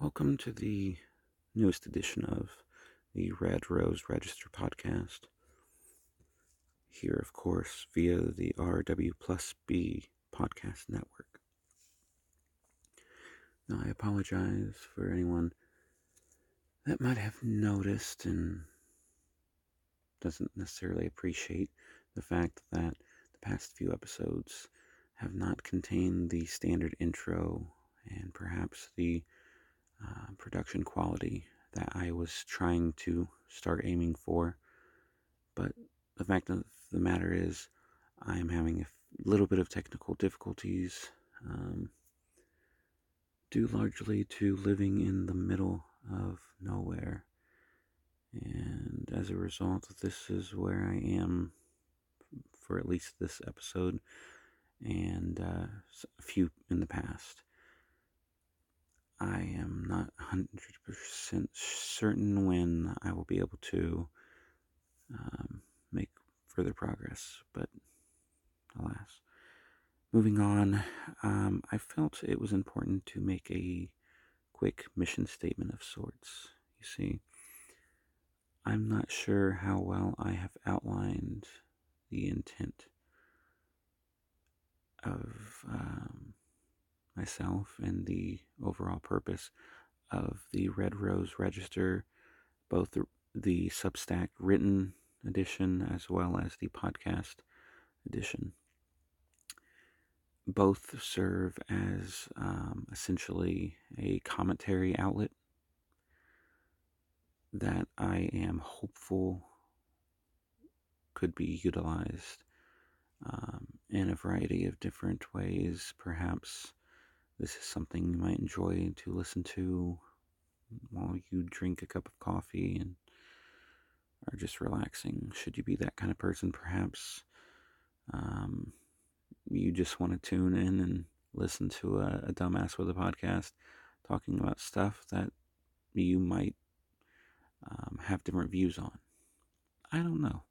Welcome to the newest edition of the Red Rose Register podcast. Here, of course, via the RW Plus B podcast network. Now, I apologize for anyone that might have noticed and doesn't necessarily appreciate the fact that the past few episodes have not contained the standard intro and perhaps the uh, production quality that I was trying to start aiming for. But the fact of the matter is, I'm having a little bit of technical difficulties, um, due largely to living in the middle of nowhere. And as a result, this is where I am for at least this episode and uh, a few in the past. I am not 100% certain when I will be able to um, make further progress, but alas. Moving on, um, I felt it was important to make a quick mission statement of sorts. You see, I'm not sure how well I have outlined the intent of um, myself and the overall purpose of the Red Rose Register, both the, Substack written edition as well as the podcast edition. Both serve as um, essentially a commentary outlet that I am hopeful could be utilized um, in a variety of different ways, perhaps this is something you might enjoy to listen to while you drink a cup of coffee and are just relaxing. Should you be that kind of person, perhaps um, you just want to tune in and listen to a, a dumbass with a podcast talking about stuff that you might um, have different views on. I don't know.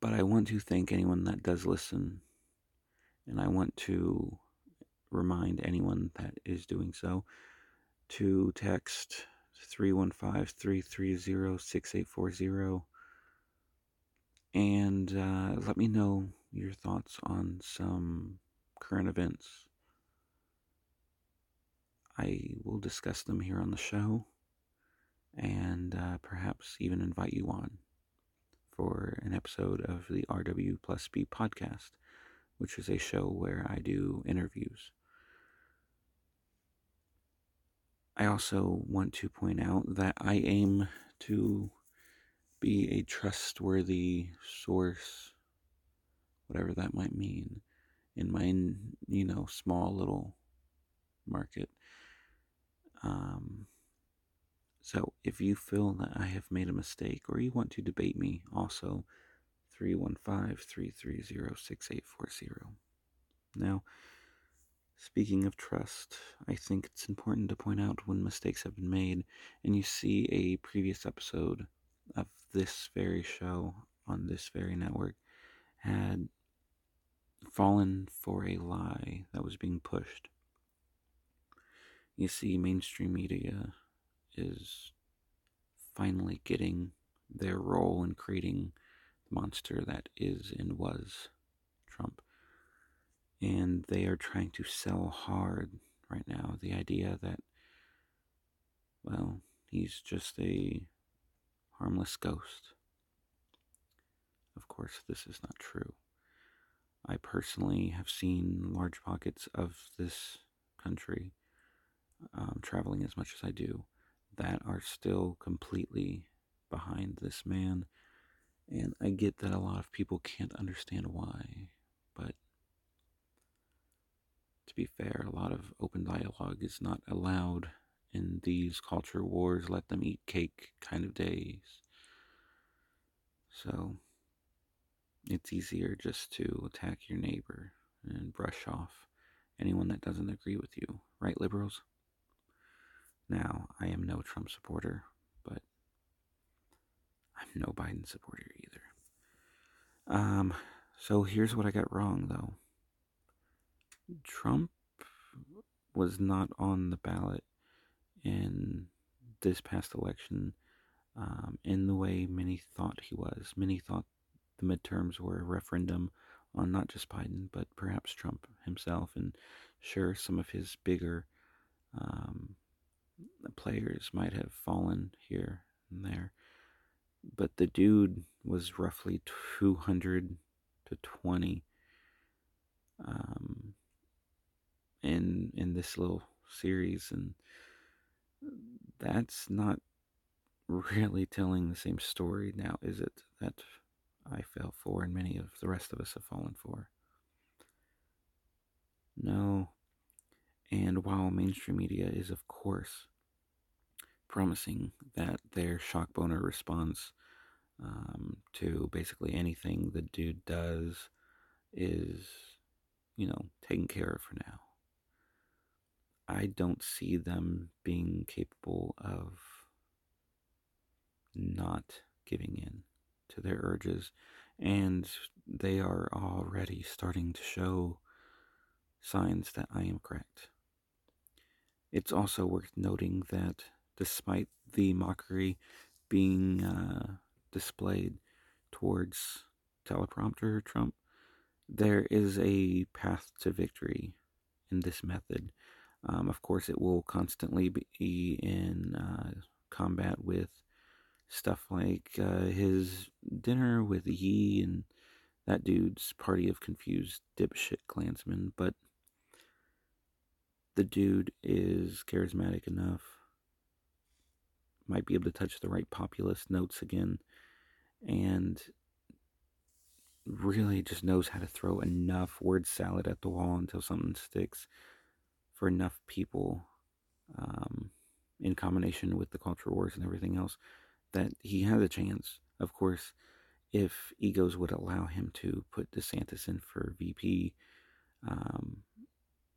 But I want to thank anyone that does listen, and I want to remind anyone that is doing so to text 315 330 6840 and uh, let me know your thoughts on some current events. I will discuss them here on the show and uh, perhaps even invite you on for an episode of the RW Plus B podcast, which is a show where I do interviews. I also want to point out that I aim to be a trustworthy source, whatever that might mean, in my, you know, small little market. Um, so if you feel that I have made a mistake or you want to debate me, also 315 330 6840. Now, Speaking of trust, I think it's important to point out when mistakes have been made, and you see a previous episode of this very show on this very network had fallen for a lie that was being pushed. You see, mainstream media is finally getting their role in creating the monster that is and was Trump and they are trying to sell hard right now the idea that, well, he's just a harmless ghost. Of course, this is not true. I personally have seen large pockets of this country, um, traveling as much as I do, that are still completely behind this man. And I get that a lot of people can't understand why, but to be fair, a lot of open dialogue is not allowed in these culture wars, let them eat cake kind of days. So it's easier just to attack your neighbor and brush off anyone that doesn't agree with you, right, liberals? Now, I am no Trump supporter, but I'm no Biden supporter either. Um, so here's what I got wrong, though. Trump was not on the ballot in this past election um, in the way many thought he was. Many thought the midterms were a referendum on not just Biden, but perhaps Trump himself. And sure, some of his bigger um, players might have fallen here and there. But the dude was roughly 200 to 20 um, in in this little series, and that's not really telling the same story now, is it? That I fell for, and many of the rest of us have fallen for. No. And while mainstream media is, of course, promising that their shock boner response um, to basically anything the dude does is, you know, taken care of for now. I don't see them being capable of not giving in to their urges, and they are already starting to show signs that I am correct. It's also worth noting that despite the mockery being uh, displayed towards teleprompter Trump, there is a path to victory in this method. Um, of course, it will constantly be in uh, combat with stuff like uh, his dinner with Ye and that dude's party of confused dipshit clansmen, but the dude is charismatic enough, might be able to touch the right populist notes again, and really just knows how to throw enough word salad at the wall until something sticks for enough people um, in combination with the culture wars and everything else that he has a chance. Of course, if egos would allow him to put DeSantis in for VP, um,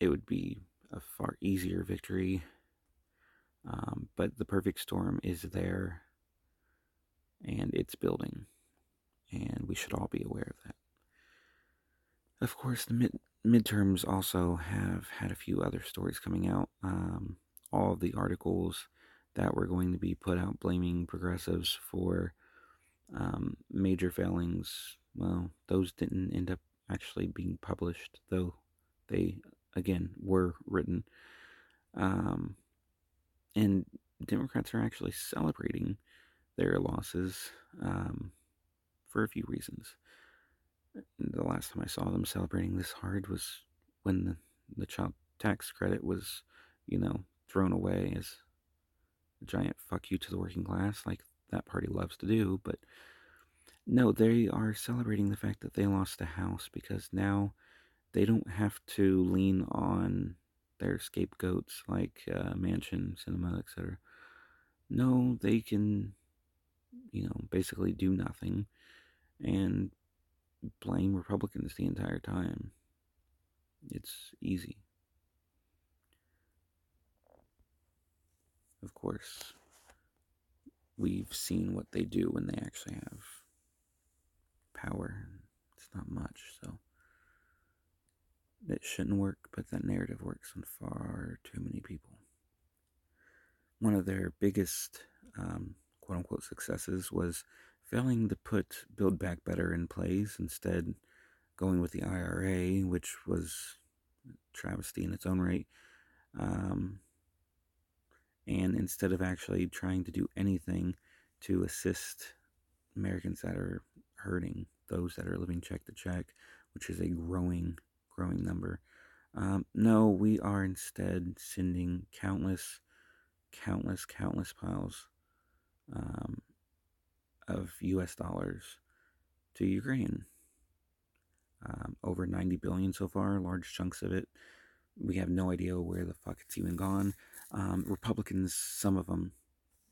it would be a far easier victory. Um, but the perfect storm is there and it's building, and we should all be aware of that. Of course, the mid- midterms also have had a few other stories coming out. Um, all the articles that were going to be put out blaming progressives for um, major failings, well, those didn't end up actually being published, though they, again, were written. Um, and Democrats are actually celebrating their losses um, for a few reasons. The last time I saw them celebrating this hard was when the, the child tax credit was, you know, thrown away as a giant fuck you to the working class, like that party loves to do. But no, they are celebrating the fact that they lost a house because now they don't have to lean on their scapegoats like uh, Manchin, Sinema, etc. No, they can, you know, basically do nothing and blame Republicans the entire time. It's easy. Of course, we've seen what they do when they actually have power. It's not much, so it shouldn't work, but that narrative works on far too many people. One of their biggest um, quote unquote successes was failing to put Build Back Better in place, instead, going with the IRA, which was travesty in its own right. Um, and instead of actually trying to do anything to assist Americans that are hurting, those that are living check to check, which is a growing, growing number. Um, no, we are instead sending countless, countless, countless piles um, of U.S. dollars to Ukraine. Um, over 90 billion so far, large chunks of it. We have no idea where the fuck it's even gone. Um, Republicans, some of them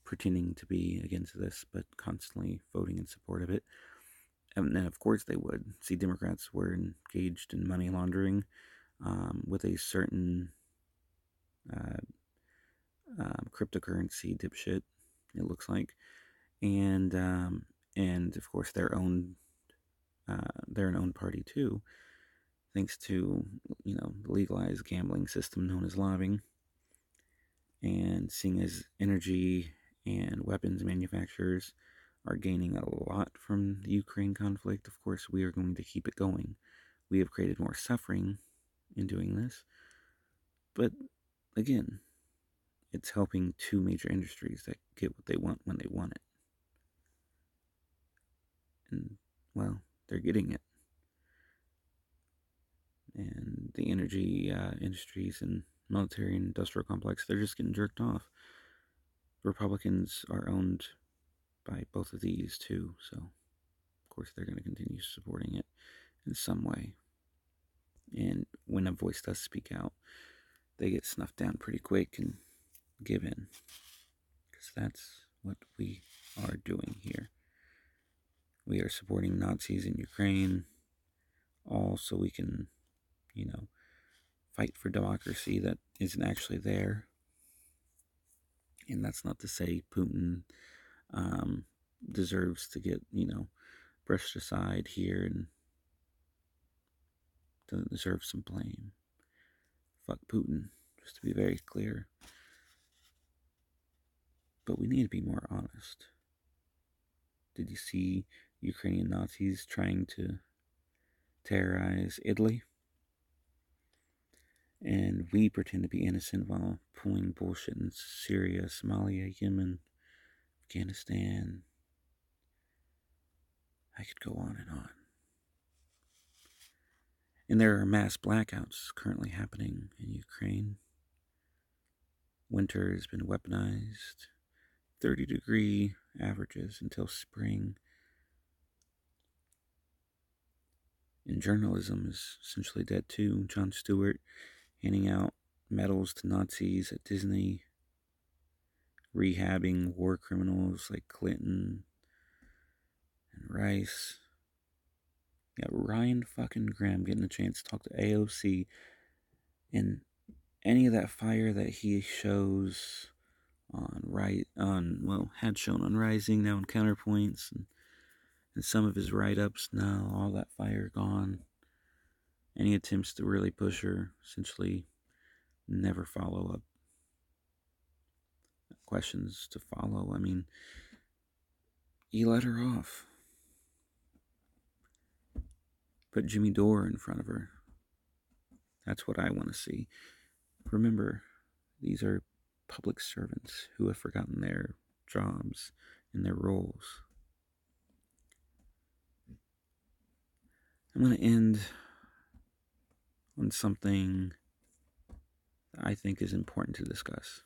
pretending to be against this, but constantly voting in support of it. And then, of course, they would. See, Democrats were engaged in money laundering um, with a certain uh, um, cryptocurrency dipshit, it looks like. And, um, and of course, their own, uh, their own party, too, thanks to, you know, the legalized gambling system known as lobbying And seeing as energy and weapons manufacturers are gaining a lot from the Ukraine conflict, of course, we are going to keep it going. We have created more suffering in doing this. But again, it's helping two major industries that get what they want when they want it. And, well, they're getting it. And the energy uh, industries and military and industrial complex, they're just getting jerked off. Republicans are owned by both of these too, so of course they're going to continue supporting it in some way. And when a voice does speak out, they get snuffed down pretty quick and give in. Because that's what we are doing here. We are supporting Nazis in Ukraine, all so we can, you know, fight for democracy that isn't actually there. And that's not to say Putin um, deserves to get, you know, brushed aside here and doesn't deserve some blame. Fuck Putin, just to be very clear. But we need to be more honest. Did you see Ukrainian Nazis trying to terrorize Italy? And we pretend to be innocent while pulling bullshit in Syria, Somalia, Yemen, Afghanistan. I could go on and on. And there are mass blackouts currently happening in Ukraine. Winter has been weaponized, 30 degree averages until spring. And journalism is essentially dead too. John Stewart handing out medals to Nazis at Disney, rehabbing war criminals like Clinton and Rice. Got Ryan fucking Grim getting a chance to talk to AOC and any of that fire that he shows on right on well had shown on Rising now on Counterpoints and and some of his write ups now all that fire gone any attempts to really push her essentially never follow up. Questions to follow. I mean, he let her off. Put Jimmy Dore in front of her. That's what I want to see. Remember, these are public servants who have forgotten their jobs and their roles. I'm going to end on something I think is important to discuss.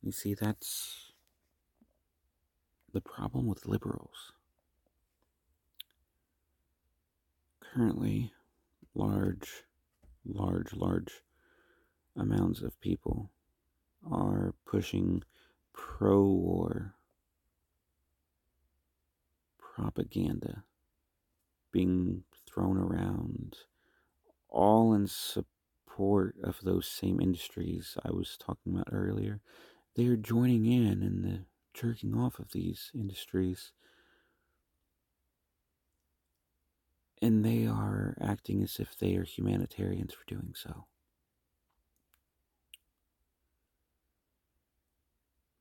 You see, that's the problem with liberals. Currently, large, large, large amounts of people are pushing pro war propaganda being thrown around, all in support of those same industries I was talking about earlier. They are joining in in the jerking off of these industries. And they are acting as if they are humanitarians for doing so.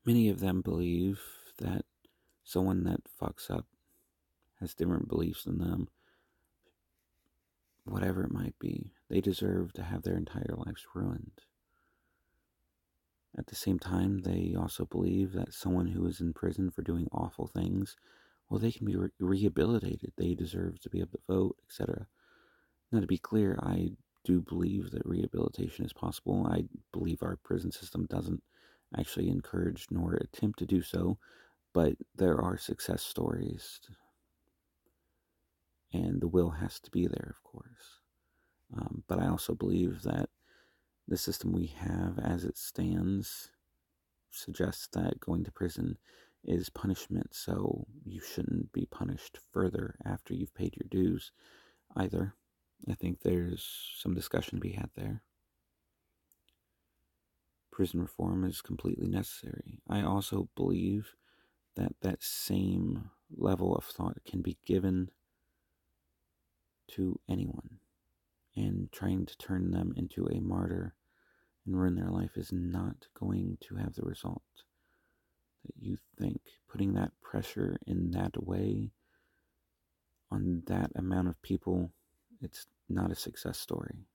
Many of them believe that someone that fucks up has different beliefs than them whatever it might be, they deserve to have their entire lives ruined. At the same time, they also believe that someone who is in prison for doing awful things, well, they can be re- rehabilitated. They deserve to be able to vote, etc. Now, to be clear, I do believe that rehabilitation is possible. I believe our prison system doesn't actually encourage nor attempt to do so, but there are success stories and the will has to be there, of course. Um, but I also believe that the system we have as it stands suggests that going to prison is punishment, so you shouldn't be punished further after you've paid your dues either. I think there's some discussion to be had there. Prison reform is completely necessary. I also believe that that same level of thought can be given to anyone and trying to turn them into a martyr and ruin their life is not going to have the result that you think. Putting that pressure in that way on that amount of people, it's not a success story.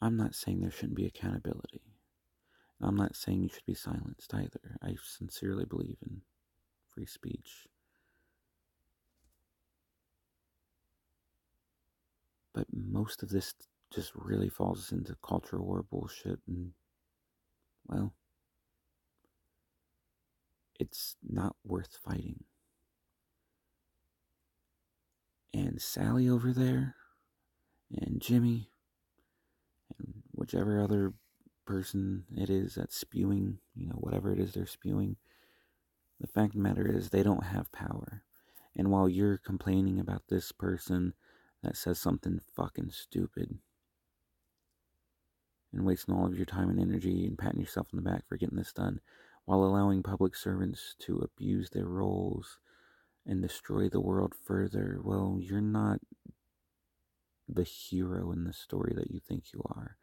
I'm not saying there shouldn't be accountability. I'm not saying you should be silenced either. I sincerely believe in free speech. But most of this just really falls into culture war bullshit and, well, it's not worth fighting. And Sally over there, and Jimmy, and whichever other person it is that's spewing, you know, whatever it is they're spewing, the fact of the matter is they don't have power. And while you're complaining about this person that says something fucking stupid. And wasting all of your time and energy and patting yourself on the back for getting this done, while allowing public servants to abuse their roles and destroy the world further, well, you're not the hero in the story that you think you are.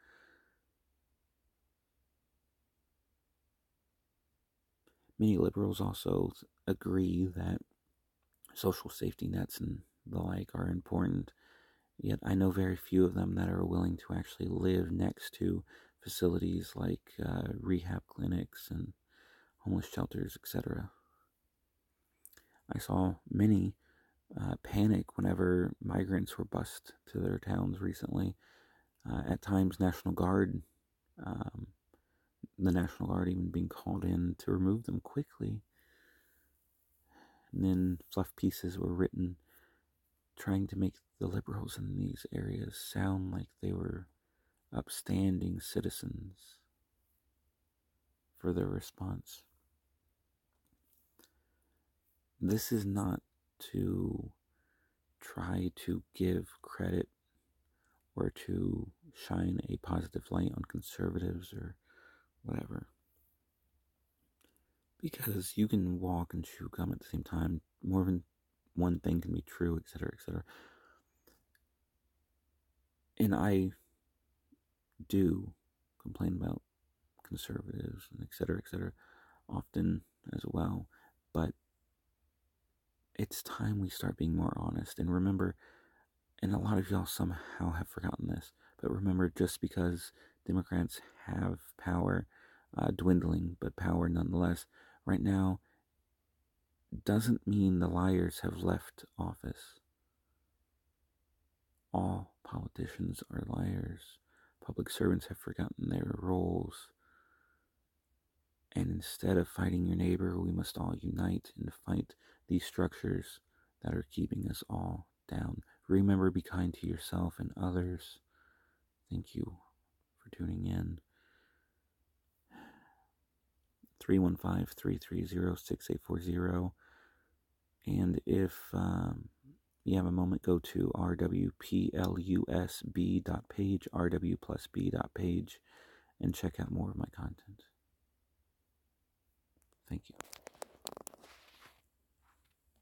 Many liberals also agree that social safety nets and the like are important, yet I know very few of them that are willing to actually live next to facilities like uh, rehab clinics and homeless shelters, etc. I saw many uh, panic whenever migrants were bused to their towns recently. Uh, at times, National Guard, um, the National Guard even being called in to remove them quickly. And then fluff pieces were written trying to make the liberals in these areas sound like they were upstanding citizens for their response this is not to try to give credit or to shine a positive light on conservatives or whatever. Because you can walk and chew gum at the same time. More than one thing can be true, etc., etc. And I do complain about conservatives and etc., etc., often as well. But it's time we start being more honest. And remember, and a lot of y'all somehow have forgotten this, but remember, just because Democrats have power, uh, dwindling, but power nonetheless, right now, doesn't mean the liars have left office. All politicians are liars. Public servants have forgotten their roles. And instead of fighting your neighbor, we must all unite and fight these structures that are keeping us all down. Remember, be kind to yourself and others. Thank you for tuning in. 315 330 6840. And if um, you have a moment, go to rwplusb.page, rwplusb.page, and check out more of my content. Thank you.